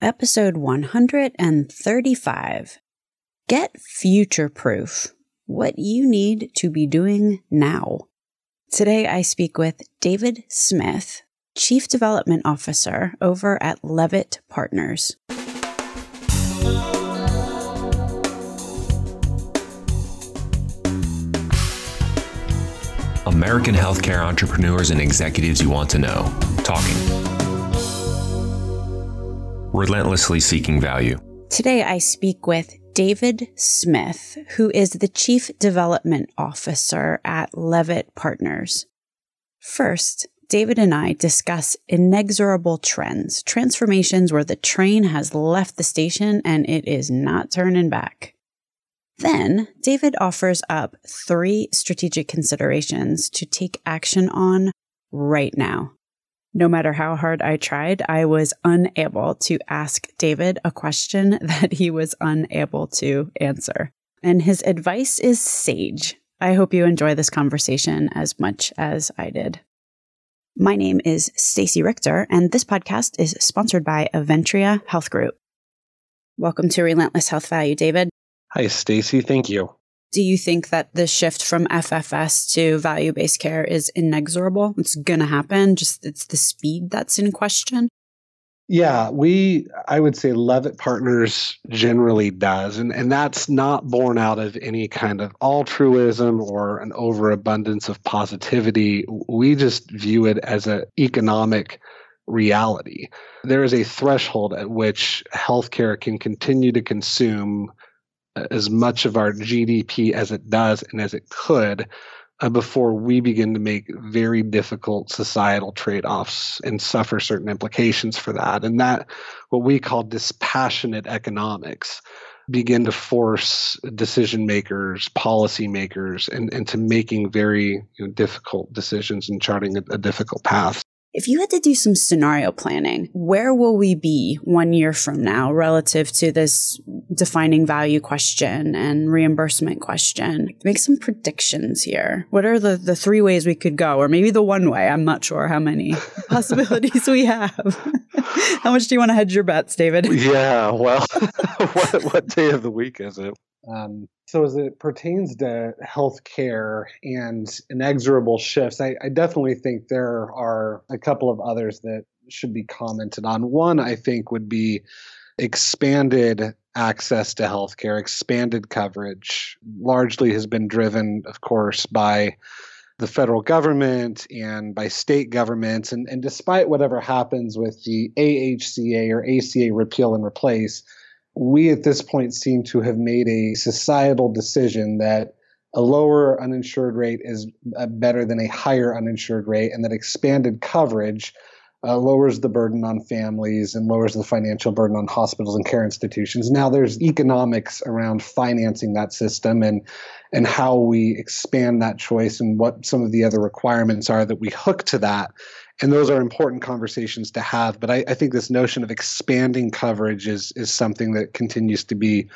episode 135. Get future proof what you need to be doing now. Today, I speak with David Smith, Chief Development Officer over at Leavitt Partners. American healthcare entrepreneurs and executives you want to know. Talking. Relentlessly seeking value. Today, I speak with David Smith, who is the Chief Development Officer at Leavitt Partners. First, David and I discuss inexorable trends, transformations where the train has left the station and it is not turning back. Then, David offers up three strategic considerations to take action on right now. No matter how hard I tried, I was unable to ask David a question that he was unable to answer. And his advice is sage. I hope you enjoy this conversation as much as I did. My name is Stacey Richter, and this podcast is sponsored by Aventria Health Group. Welcome to Relentless Health Value, David. Hi, Stacey. Thank you. Do you think that the shift from FFS to value based care is inexorable? It's going to happen. Just it's the speed that's in question. Yeah, we I would say Leavitt Partners generally does, and and that's not born out of any kind of altruism or an overabundance of positivity. We just view it as an economic reality. There is a threshold at which healthcare can continue to consume as much of our GDP as it does and as it could uh, before we begin to make very difficult societal trade offs and suffer certain implications for that. And that, what we call dispassionate economics, begin to force decision makers, policy makers, and, into making very you know, difficult decisions and charting a, a difficult path. If you had to do some scenario planning, where will we be one year from now relative to this defining value question and reimbursement question? Make some predictions here. What are the, the three ways we could go, or maybe the one way? I'm not sure how many possibilities we have. how much do you want to hedge your bets, David? Yeah, well, what, what day of the week is it? Um, so, as it pertains to healthcare and inexorable shifts, I, I, definitely think there are a couple of others that should be commented on. One, I think, would be expanded access to healthcare, expanded coverage, largely has been driven, of course, by the federal government and by state governments. And, and despite whatever happens with the AHCA or ACA repeal and replace, we at this point seem to have made a societal decision that a lower uninsured rate is uh, better than a higher uninsured rate, and that expanded coverage uh, lowers the burden on families and lowers the financial burden on hospitals and care institutions. Now, there's economics around financing that system and and how we expand that choice and what some of the other requirements are that we hook to that and those are important conversations to have. But I, I, think this notion of expanding coverage is is something that continues to be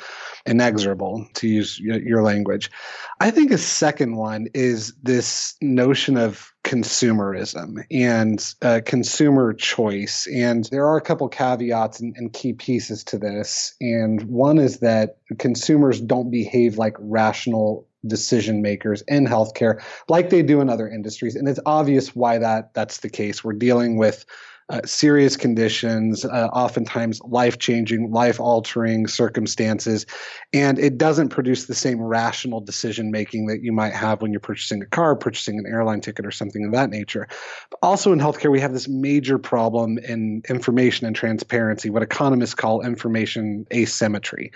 inexorable, to use your, your language. I think a second one is this notion of consumerism and uh, consumer choice. And there are a couple caveats and, and key pieces to this. And one is that consumers don't behave like rational decision makers in healthcare like they do in other industries and it's obvious why that that's the case we're dealing with uh, serious conditions, uh, oftentimes life changing, life altering circumstances. And it doesn't produce the same rational decision making that you might have when you're purchasing a car, purchasing an airline ticket, or something of that nature. But also in healthcare, we have this major problem in information and transparency, what economists call information asymmetry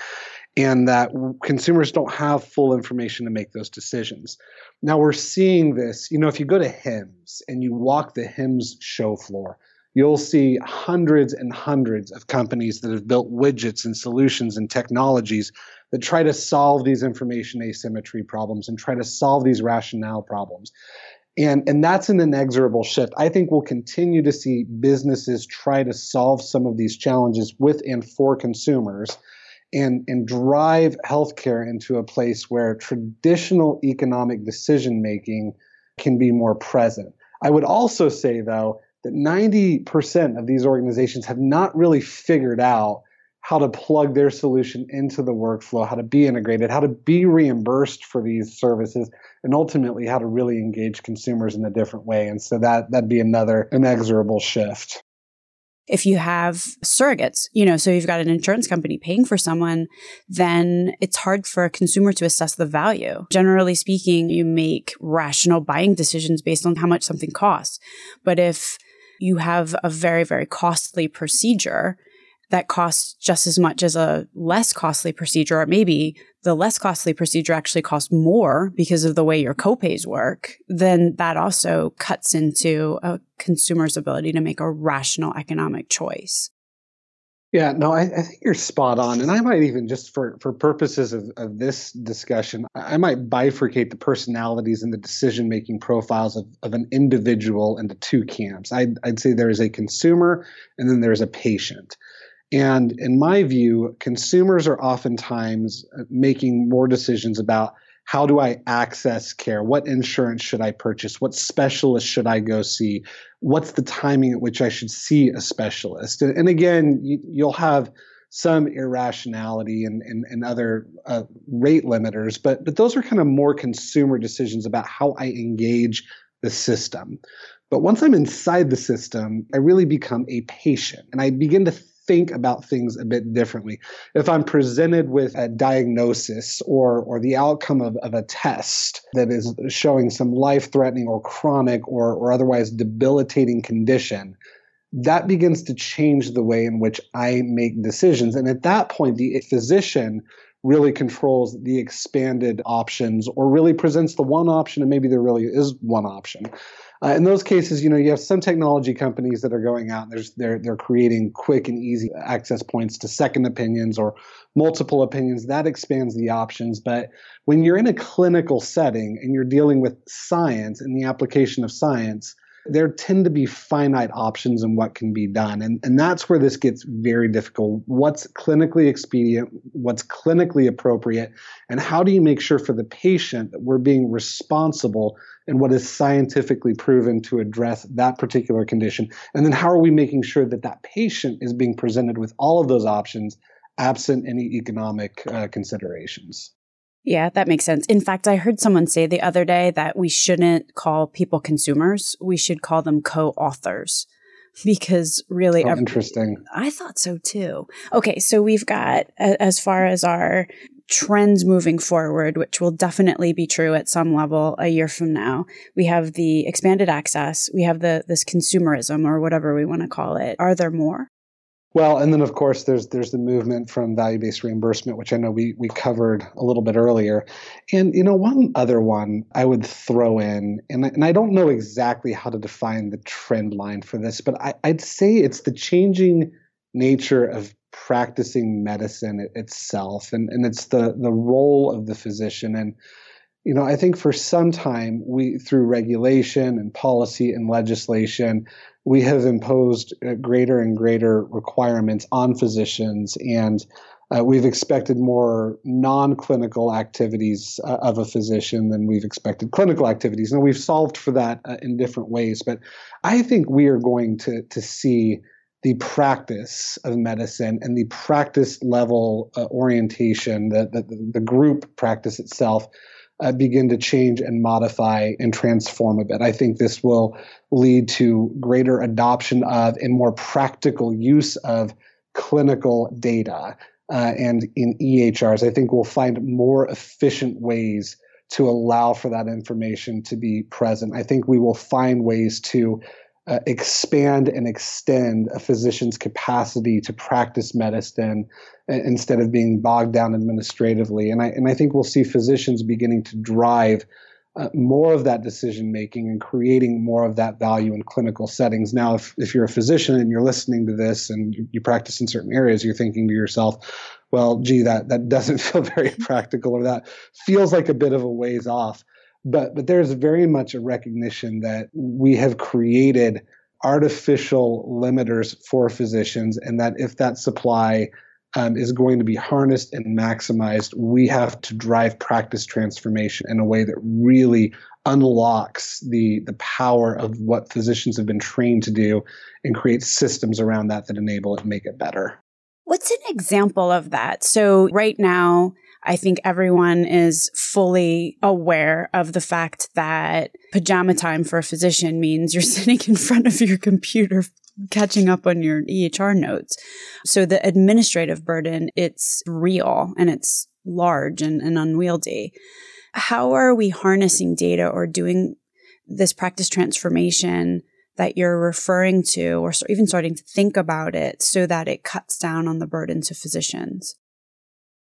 and that consumers don't have full information to make those decisions. Now we're seeing this, you know, if you go to HIMSS and you walk the HIMSS show floor, you'll see hundreds and hundreds of companies that have built widgets and solutions and technologies that try to solve these information asymmetry problems and try to solve these rationale problems. And, and that's an inexorable shift. I think we'll continue to see businesses try to solve some of these challenges with and for consumers and, and drive healthcare into a place where traditional economic decision making can be more present. I would also say, though, that 90% of these organizations have not really figured out how to plug their solution into the workflow, how to be integrated, how to be reimbursed for these services, and ultimately how to really engage consumers in a different way. And so that that'd be another inexorable shift. If you have surrogates, you know, so you've got an insurance company paying for someone, then it's hard for a consumer to assess the value. Generally speaking, you make rational buying decisions based on how much something costs. But if you have a very, very costly procedure, that costs just as much as a less costly procedure, or maybe the less costly procedure actually costs more because of the way your copays work, then that also cuts into a consumer's ability to make a rational economic choice. Yeah, no, I, I, think you're spot on. And I might even just for, for purposes of, of this discussion, I might bifurcate the personalities and the decision making profiles of, of an individual into two camps. I'd, I'd say there is a consumer and then there's a patient. And in my view, consumers are oftentimes uh, making more decisions about how do I access care? What insurance should I purchase? What specialist should I go see? What's the timing at which I should see a specialist? And, and again, you, will have some irrationality and, and, and other uh, rate limiters, but, but those are kind of more consumer decisions about how I engage the system. But once I'm inside the system, I really become a patient and I begin to think about things a bit differently. If I'm presented with a diagnosis or, or the outcome of, of a test that is showing some life threatening or chronic or, or otherwise debilitating condition, that begins to change the way in which I make decisions. And at that point, the physician really controls the expanded options or really presents the one option, and maybe there really is one option. Uh, in those cases, you know, you have some technology companies that are going out and they're they're creating quick and easy access points to second opinions or multiple opinions. That expands the options. But when you're in a clinical setting and you're dealing with science and the application of science, there tend to be finite options in what can be done. And, and that's where this gets very difficult. What's clinically expedient? What's clinically appropriate? And how do you make sure for the patient that we're being responsible in what is scientifically proven to address that particular condition? And then how are we making sure that that patient is being presented with all of those options absent any economic uh, considerations? Yeah, that makes sense. In fact, I heard someone say the other day that we shouldn't call people consumers, we should call them co authors because really oh, interesting. I thought so too. Okay so we've got as far as our trends moving forward which will definitely be true at some level a year from now we have the expanded access we have the this consumerism or whatever we want to call it. Are there more well, and then of course there's there's the movement from value-based reimbursement, which I know we we covered a little bit earlier. And you know, one other one I would throw in, and and I don't know exactly how to define the trend line for this, but I, I'd say it's the changing nature of practicing medicine itself, and and it's the the role of the physician and you know, I think for some time we, through regulation and policy and legislation, we have imposed uh, greater and greater requirements on physicians and uh, we've expected more non-clinical activities uh, of a physician than we've expected clinical activities. And we've solved for that uh, in different ways. But I think we are going to to see the practice of medicine and the practice level uh, orientation, the, the the group practice itself, uh, begin to change and modify and transform a bit. I think this will lead to greater adoption of and more practical use of clinical data. Uh, and in EHRs, I think we'll find more efficient ways to allow for that information to be present. I think we will find ways to uh, expand and extend a physician's capacity to practice medicine instead of being bogged down administratively. And I and I think we'll see physicians beginning to drive uh, more of that decision making and creating more of that value in clinical settings. Now, if, if you're a physician and you're listening to this and you, you practice in certain areas, you're thinking to yourself, well, gee, that, that doesn't feel very practical or that feels like a bit of a ways off. But, but there's very much a recognition that we have created artificial limiters for physicians and that if that supply um, is going to be harnessed and maximized, we have to drive practice transformation in a way that really unlocks the the power of what physicians have been trained to do and creates systems around that that enable it and make it better. What's an example of that? So right now, I think everyone is fully aware of the fact that pajama time for a physician means you're sitting in front of your computer catching up on your EHR notes. So the administrative burden, it's real and it's large and, and unwieldy. How are we harnessing data or doing this practice transformation that you're referring to or even starting to think about it so that it cuts down on the burden to physicians?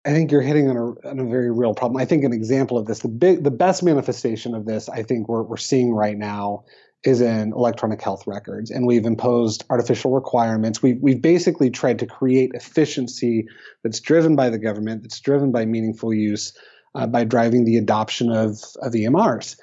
I think you're hitting on a, on a very real problem. I think an example of this, the big, the best manifestation of this, I think we're, we're seeing right now is in electronic health records. And we've imposed artificial requirements. We've, we've basically tried to create efficiency that's driven by the government, that's driven by meaningful use, uh, by driving the adoption of, of EMRs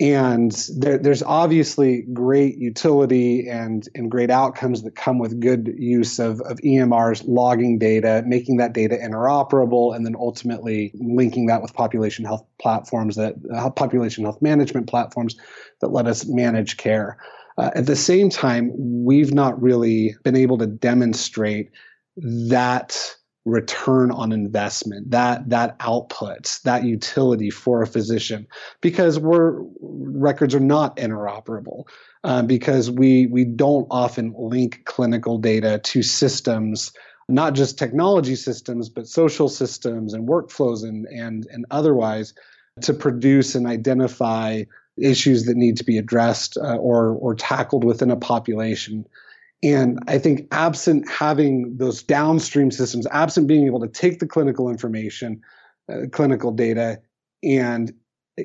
and there, there's obviously great utility and, and great outcomes that come with good use of, of EMRs logging data, making that data interoperable, and then ultimately linking that with population health platforms that uh, population health management platforms that let us manage care. Uh, at the same time, we've not really been able to demonstrate that return on investment that that output that utility for a physician because we're records are not interoperable uh, because we we don't often link clinical data to systems not just technology systems but social systems and workflows and and and otherwise to produce and identify issues that need to be addressed uh, or or tackled within a population and I think absent having those downstream systems, absent being able to take the clinical information, uh, clinical data, and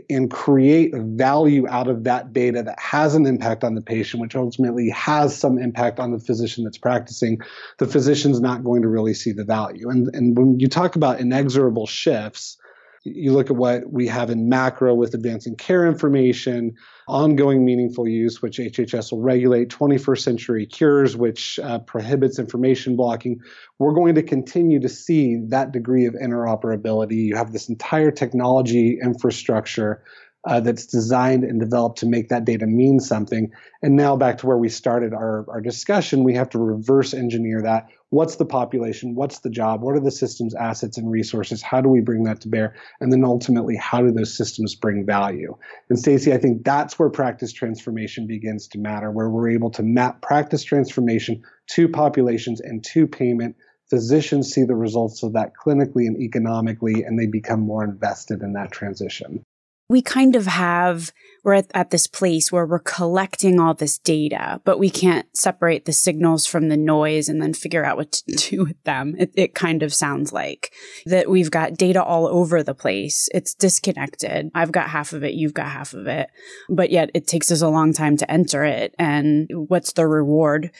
and create value out of that data that has an impact on the patient, which ultimately has some impact on the physician that's practicing, the physician's not going to really see the value. And, and when you talk about inexorable shifts, you look at what we have in macro with advancing care information, ongoing meaningful use, which HHS will regulate, 21st century cures, which uh, prohibits information blocking. We're going to continue to see that degree of interoperability. You have this entire technology infrastructure uh, that's designed and developed to make that data mean something. And now back to where we started our, our discussion, we have to reverse engineer that. What's the population? What's the job? What are the systems, assets, and resources? How do we bring that to bear? And then ultimately, how do those systems bring value? And Stacey, I think that's where practice transformation begins to matter, where we're able to map practice transformation to populations and to payment physicians see the results of that clinically and economically, and they become more invested in that transition we kind of have, we're at, at, this place where we're collecting all this data, but we can't separate the signals from the noise and then figure out what to do with them. It, it kind of sounds like that we've got data all over the place. It's disconnected. I've got half of it. You've got half of it, but yet it takes us a long time to enter it. And what's the reward?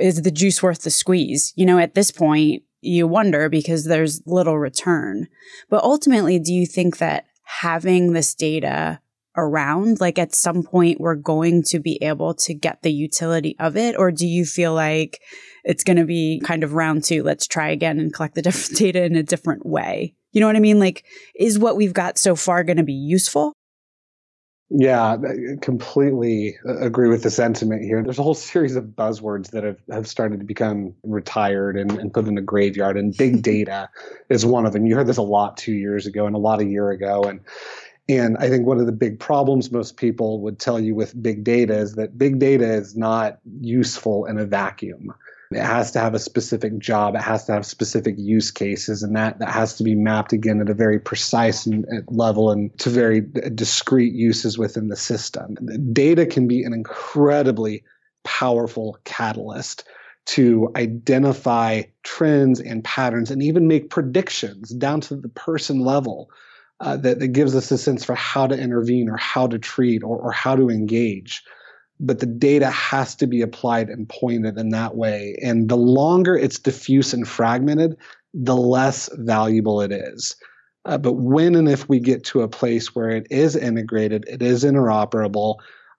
Is the juice worth the squeeze? You know, at this point, you wonder because there's little return. But ultimately, do you think that having this data around? Like at some point, we're going to be able to get the utility of it? Or do you feel like it's going to be kind of round two? Let's try again and collect the different data in a different way. You know what I mean? Like, is what we've got so far going to be useful? Yeah, I completely uh, agree with the sentiment here. There's a whole series of buzzwords that have, have started to become retired and, and put in the graveyard, and big data is one of them. You heard this a lot two years ago and a lot a year ago. And and I think one of the big problems most people would tell you with big data is that big data is not useful in a vacuum. It has to have a specific job. It has to have specific use cases, and that, that has to be mapped again at a very precise and, level and to very discrete uses within the system. Data can be an incredibly powerful catalyst to identify trends and patterns and even make predictions down to the person level uh, that, that gives us a sense for how to intervene or how to treat or, or how to engage but the data has to be applied and pointed in that way. And the longer it's diffuse and fragmented, the less valuable it is. Uh, but when and if we get to a place where it is integrated, it is interoperable,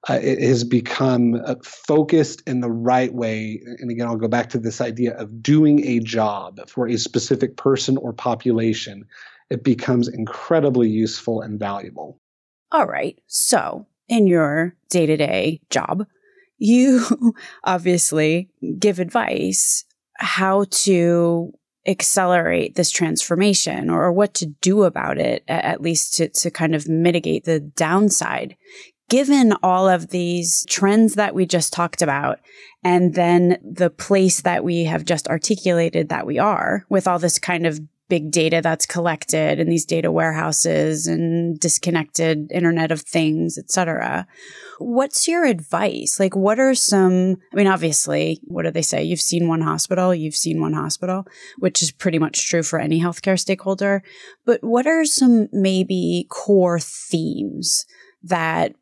uh, it has become uh, focused in the right way. And again, I'll go back to this idea of doing a job for a specific person or population. It becomes incredibly useful and valuable. All right. So in your day to day job, you obviously give advice how to accelerate this transformation or, what to do about it, at least to, to kind of mitigate the downside. Given all of these trends that we just talked about, and then the place that we have just articulated that we are with all this kind of big data that's collected in these data warehouses and disconnected internet of things et cetera. What's your advice? Like what are some i mean obviously what do they say? You've seen one hospital you've seen one hospital which is pretty much true for any healthcare stakeholder. But what are some maybe core themes that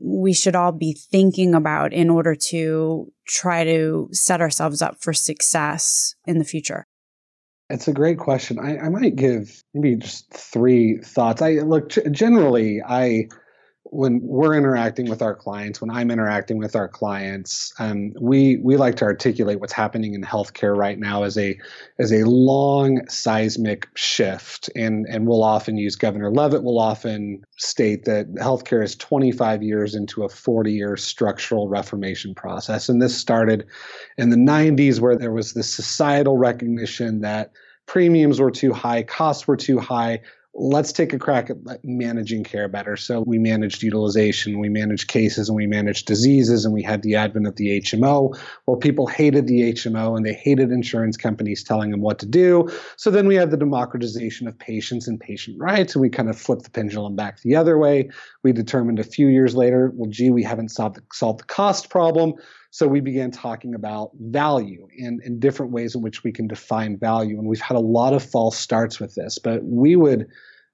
we should all be thinking about in order to try to set ourselves up for success in the future it's a great question. I, I might give maybe just three thoughts. I look generally, I when we're interacting with our clients, when I'm interacting with our clients, um, we we like to articulate what's happening in healthcare right now as a as a long seismic shift, and and we'll often use Governor Leavitt will often state that healthcare is 25 years into a 40 year structural reformation process, and this started in the 90s where there was this societal recognition that premiums were too high, costs were too high, let's take a crack at managing care better. So we managed utilization, we managed cases, and we managed diseases, and we had the advent of the HMO. Well, people hated the HMO and they hated insurance companies telling them what to do. So then we had the democratization of patients and patient rights, and we kind of flipped the pendulum back the other way. We determined a few years later, well, gee, we haven't solved the, solved the cost problem. So we began talking about value and, and different ways in which we can define value. And we've had a lot of false starts with this, but we would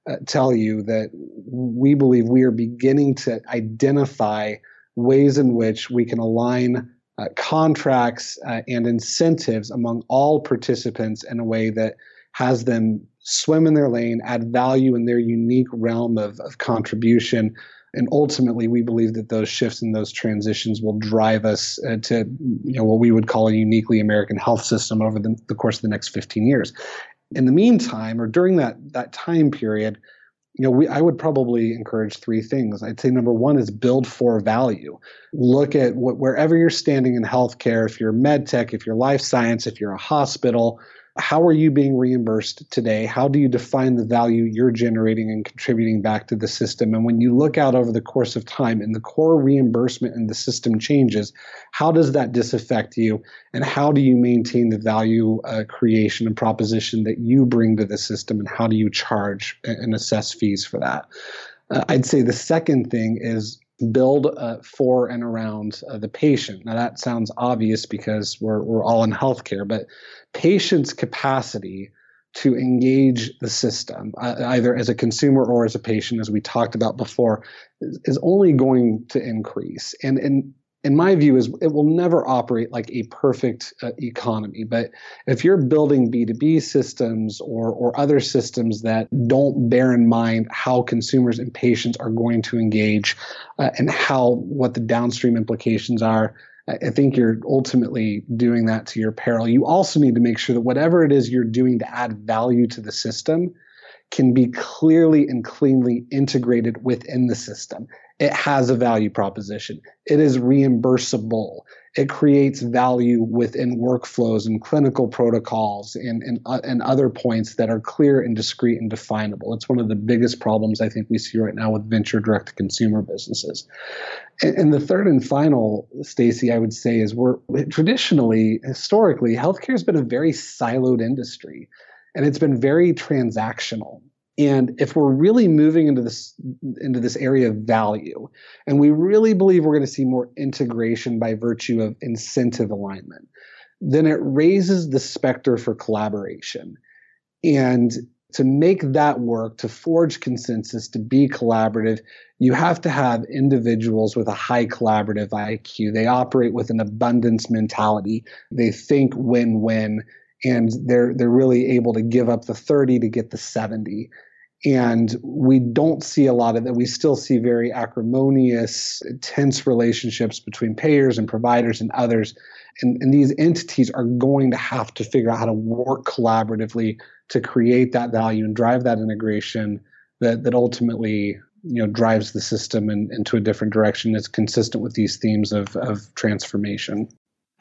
uh, tell you that we believe we are beginning to identify ways in which we can align uh, contracts uh, and incentives among all participants in a way that has them swim in their lane, add value in their unique realm of, of contribution, and ultimately we believe that those shifts and those transitions will drive us uh, to you know what we would call a uniquely american health system over the, the, course of the next 15 years. In the meantime or during that that time period you know we i would probably encourage three things. I'd say number one is build for value. Look at what, wherever you're standing in healthcare if you're med tech if you're life science if you're a hospital how are you being reimbursed today? How do you define the value you're generating and contributing back to the system? And when you look out over the course of time and the core reimbursement and the system changes, how does that disaffect you? And how do you maintain the value uh, creation and proposition that you bring to the system? And how do you charge and assess fees for that? Uh, I'd say the second thing is build uh, for and around uh, the patient. Now that sounds obvious because we're we're all in healthcare, but patient's capacity to engage the system, uh, either as a consumer or as a patient, as we talked about before, is, is only going to increase. And and in my view, is it will never operate like a perfect uh, economy. But if you're building B2B systems or, or other systems that don't bear in mind how consumers and patients are going to engage uh, and how what the downstream implications are, I think you're ultimately doing that to your peril. You also need to make sure that whatever it is you're doing to add value to the system can be clearly and cleanly integrated within the system it has a value proposition. It is reimbursable. It creates value within workflows and clinical protocols and, and, uh, and other points that are clear and discrete and definable. It's one of the biggest problems I think we see right now with venture direct to consumer businesses. And, and the third and final, Stacey, I would say is we're traditionally, historically, healthcare has been a very siloed industry and it's been very transactional and if we're really moving into this into this area of value, and we really believe we're going to see more integration by virtue of incentive alignment, then it raises the specter for collaboration. And to make that work, to forge consensus, to be collaborative, you have to have individuals with a high collaborative IQ. They operate with an abundance mentality. They think win-win and they're they're really able to give up the 30 to get the 70 and we don't see a lot of that. We still see very acrimonious tense relationships between payers and providers and others. And, and these entities are going to have to figure out how to work collaboratively to create that value and drive that integration that, that ultimately you know drives the system in, into a different direction. That's consistent with these themes of, of transformation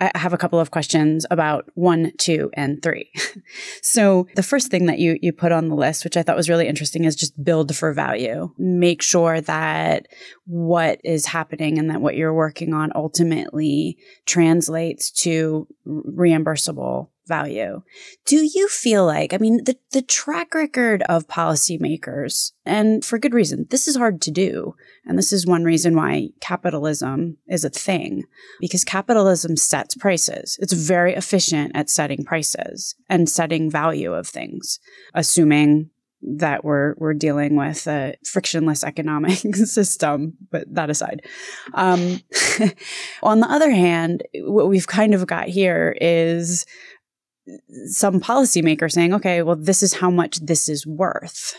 I have a couple of questions about one, two, and three. so the first thing that you you put on the list, which I thought was really interesting, is just build for value. Make sure that what is happening and that what you're working on ultimately translates to reimbursable value. Do you feel like, I mean, the, the track record of policymakers, and for good reason, this is hard to do. And this is one reason why capitalism is a thing, because capitalism sets prices. It's very efficient at setting prices and setting value of things, assuming that we're we're dealing with a frictionless economic system, but that aside. Um, on the other hand, what we've kind of got here is some policymaker saying, okay, well, this is how much this is worth.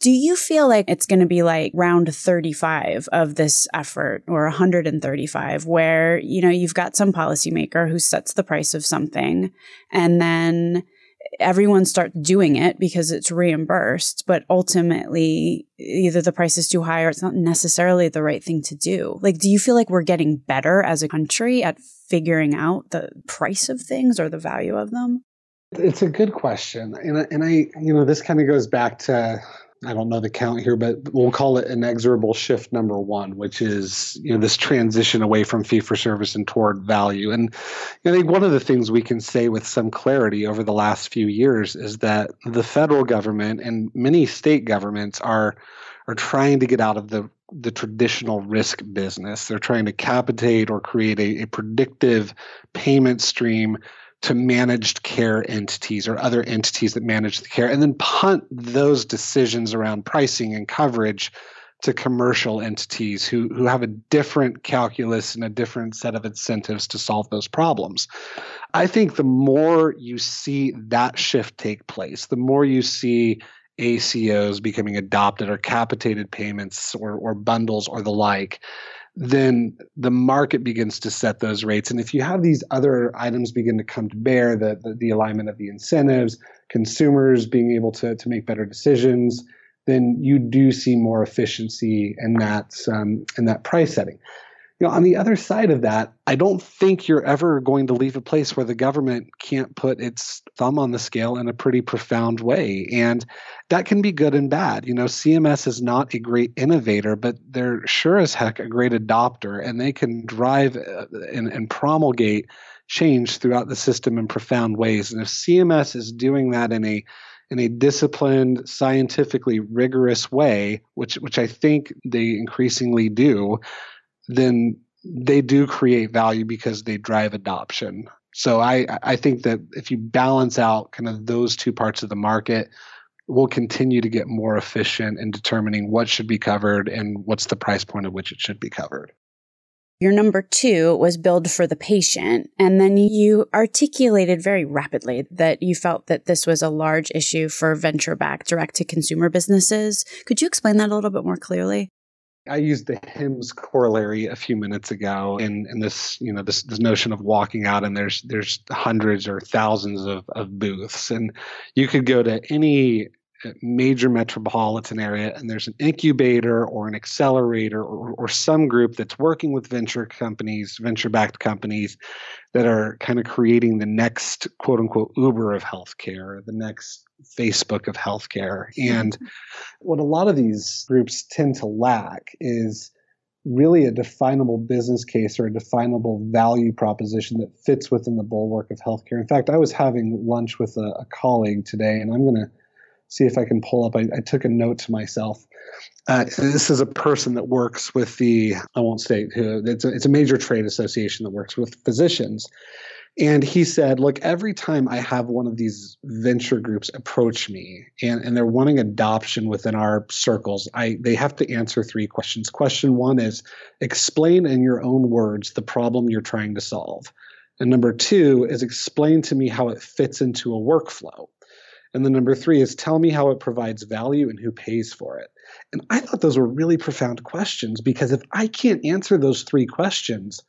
Do you feel like it's going to be like round 35 of this effort or 135 where, you know, you've got some policymaker who sets the price of something and then everyone starts doing it because it's reimbursed, but ultimately either the price is too high or it's not necessarily the right thing to do. Like, do you feel like we're getting better as a country at figuring out the price of things or the value of them? It's a good question. And, and I, you know, this kind of goes back to I don't know the count here, but we'll call it inexorable shift number one, which is you know this transition away from fee for service and toward value. And I think one of the things we can say with some clarity over the last few years is that the federal government and many state governments are are trying to get out of the the traditional risk business. They're trying to capitate or create a, a predictive payment stream to managed care entities or other entities that manage the care, and then punt those decisions around pricing and coverage to commercial entities who, who have a different calculus and a different set of incentives to solve those problems. I think the more you see that shift take place, the more you see ACOs becoming adopted or capitated payments or, or bundles or the like, then the market begins to set those rates. And if you have these other items begin to come to bear, the, the, the alignment of the incentives, consumers being able to, to make better decisions, then you do see more efficiency in that um, in that price setting know, on the other side of that, I don't think you're ever going to leave a place where the government can't put its thumb on the scale in a pretty profound way. And that can be good and bad. You know, CMS is not a great innovator, but they're sure as heck a great adopter, and they can drive uh, and, and promulgate change throughout the system in profound ways. And if CMS is doing that in a in a disciplined, scientifically rigorous way, which which I think they increasingly do, then they do create value because they drive adoption. So I I think that if you balance out kind of those two parts of the market, we'll continue to get more efficient in determining what should be covered and what's the price point at which it should be covered. Your number two was build for the patient. And then you articulated very rapidly that you felt that this was a large issue for venture backed direct to consumer businesses. Could you explain that a little bit more clearly? I used the HIMSS corollary a few minutes ago in, in this, you know, this, this notion of walking out and there's there's hundreds or thousands of, of booths. And you could go to any major metropolitan area and there's an incubator or an accelerator or, or some group that's working with venture companies, venture backed companies that are kind of creating the next quote unquote Uber of healthcare, the next Facebook of healthcare. And what a lot of these groups tend to lack is really a definable business case or a definable value proposition that fits within the bulwark of healthcare. In fact, I was having lunch with a, a colleague today, and I'm going to see if I can pull up. I, I took a note to myself. Uh, this is a person that works with the, I won't state who, it's a, it's a major trade association that works with physicians. And he said, Look, every time I have one of these venture groups approach me and, and they're wanting adoption within our circles, I they have to answer three questions. Question one is explain in your own words the problem you're trying to solve. And number two is explain to me how it fits into a workflow. And then number three is tell me how it provides value and who pays for it. And I thought those were really profound questions because if I can't answer those three questions,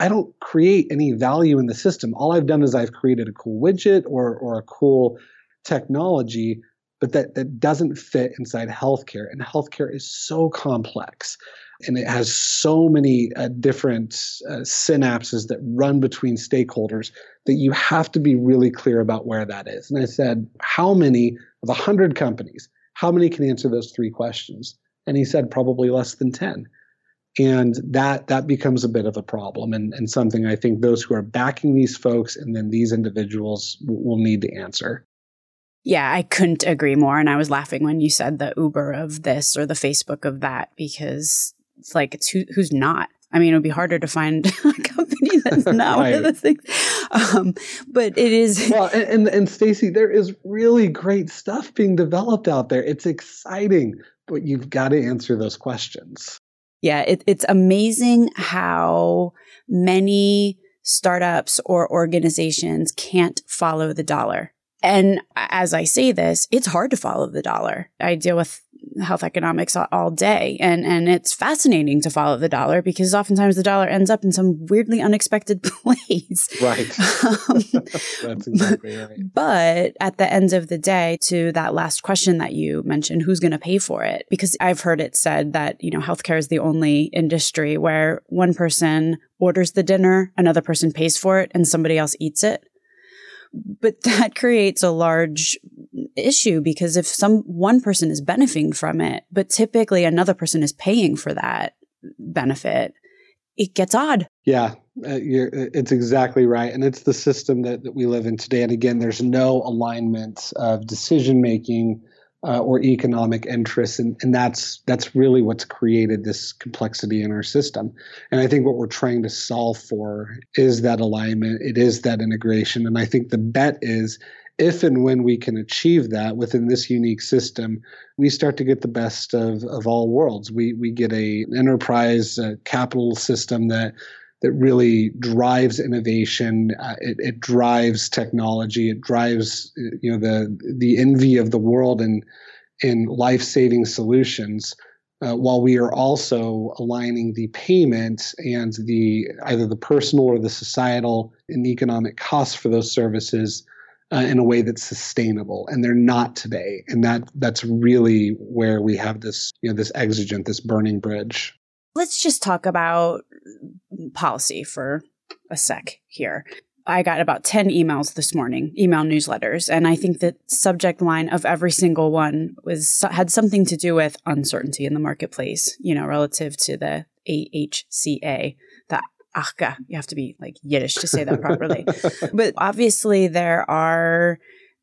I don't create any value in the system. All I've done is I've created a cool widget or, or a cool technology, but that, that doesn't fit inside healthcare. And healthcare is so complex and it has so many uh, different uh, synapses that run between stakeholders that you have to be really clear about where that is. And I said, How many of 100 companies, how many can answer those three questions? And he said, Probably less than 10 and that that becomes a bit of a problem and, and something i think those who are backing these folks and then these individuals w- will need to answer yeah i couldn't agree more and i was laughing when you said the uber of this or the facebook of that because it's like it's who, who's not I mean, it would be harder to find a company that's not right. one of those things. Um, but it is. Well, and, and, and Stacey, there is really great stuff being developed out there. It's exciting, but you've got to answer those questions. Yeah, it, it's amazing how many startups or organizations can't follow the dollar. And as I say this, it's hard to follow the dollar. I deal with health economics all day. And, and it's fascinating to follow the dollar because oftentimes the dollar ends up in some weirdly unexpected place. Right. Um, That's exactly right. But at the end of the day, to that last question that you mentioned, who's going to pay for it? Because I've heard it said that, you know, healthcare is the only industry where one person orders the dinner, another person pays for it, and somebody else eats it but that creates a large issue because if some one person is benefiting from it, but typically another person is paying for that benefit, it gets odd. Yeah, uh, it's exactly right, and it's the system that, that we live in today. And again, there's no alignment of decision making uh, or economic interests, and, and that's that's really what's created this complexity in our system. And I think what we're trying to solve for is that alignment. It is that integration, and I think the bet is if and when we can achieve that within this unique system, we start to get the best of, of all worlds. We we get a enterprise uh, capital system that that really drives innovation. Uh, it, it, drives technology. It drives you know the the envy of the world and in life saving solutions. Uh, while we are also aligning the payment and the either the personal or the societal and economic costs for those services uh, in a way that's sustainable and they're not today and that that's really where we have this you know this exigent this burning bridge let's just talk about policy for a sec here I got about 10 emails this morning, email newsletters, and I think the subject line of every single one was had something to do with uncertainty in the marketplace, you know, relative to the AHCA, the Achka. You have to be like Yiddish to say that properly. but obviously, there are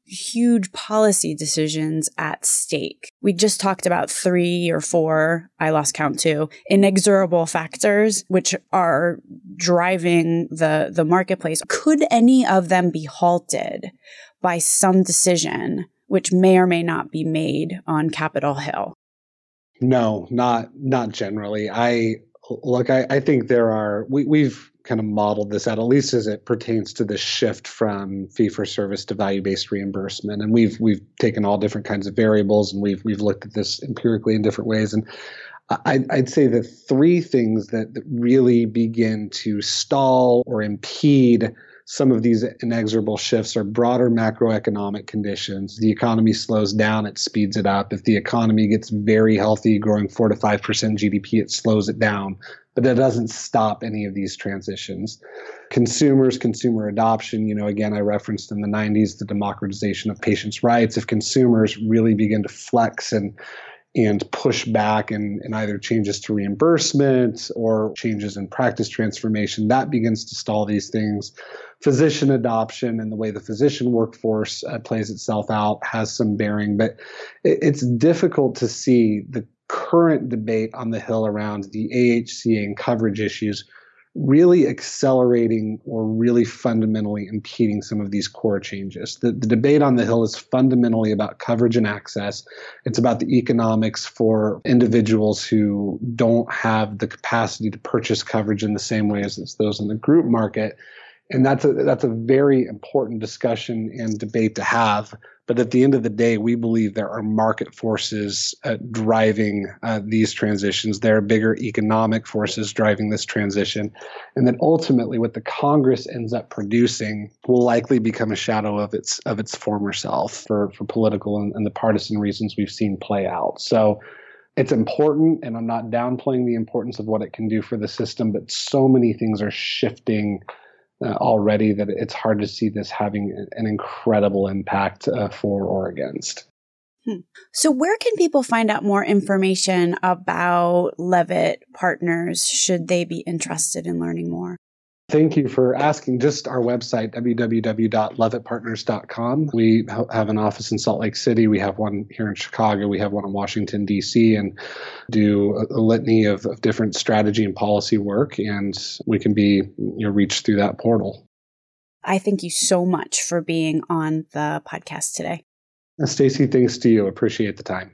huge policy decisions at stake. We just talked about three or four, I lost count too, inexorable factors which are driving the, the marketplace. Could any of them be halted by some decision which may or may not be made on Capitol Hill? No, not not generally. I look, I, I think there are, we, we've kind of modeled this out, at least as it pertains to the shift from fee for service to value based reimbursement. And we've we've taken all different kinds of variables and we've we've looked at this empirically in different ways. And I, I'd say the three things that, that really begin to stall or impede some of these inexorable shifts are broader macroeconomic conditions. The economy slows down, it speeds it up. If the economy gets very healthy, growing 4 to 5% GDP, it slows it down. But that doesn't stop any of these transitions. Consumers, consumer adoption, you know, again, I referenced in the 90s the democratization of patients' rights. If consumers really begin to flex and and push back and, and either changes to reimbursement or changes in practice transformation, that begins to stall these things. Physician adoption and the way the physician workforce uh, plays itself out has some bearing, but it, it's difficult to see the current debate on the Hill around the AHCA and coverage issues really accelerating or really fundamentally impeding some of these core changes. The, the debate on the Hill is fundamentally about coverage and access. It's about the economics for individuals who don't have the capacity to purchase coverage in the same way as those in the group market. And that's a that's a very important discussion and debate to have. But at the end of the day we believe there are market forces uh, driving uh, these transitions. There are bigger economic forces driving this transition. And that ultimately what the congress ends up producing will likely become a shadow of its of its former self for for political and, and the partisan reasons we've seen play out. So it's important and i'm not downplaying the importance of what it can do for the system but so many things are shifting uh, already that it's hard to see this having an incredible impact uh, for or against. Hmm. So, where can people find out more information about Leavitt Partners should they be interested in learning more? Thank you for asking. Just our website, www.leavittpartners.com. We have an office in Salt Lake City. We have one here in Chicago. We have one in Washington, D.C., and do a, a litany of, of, different strategy and policy work. And we can be you know, reached through that portal. I thank you so much for being on the podcast today. Stacey, thanks to you. Appreciate the time.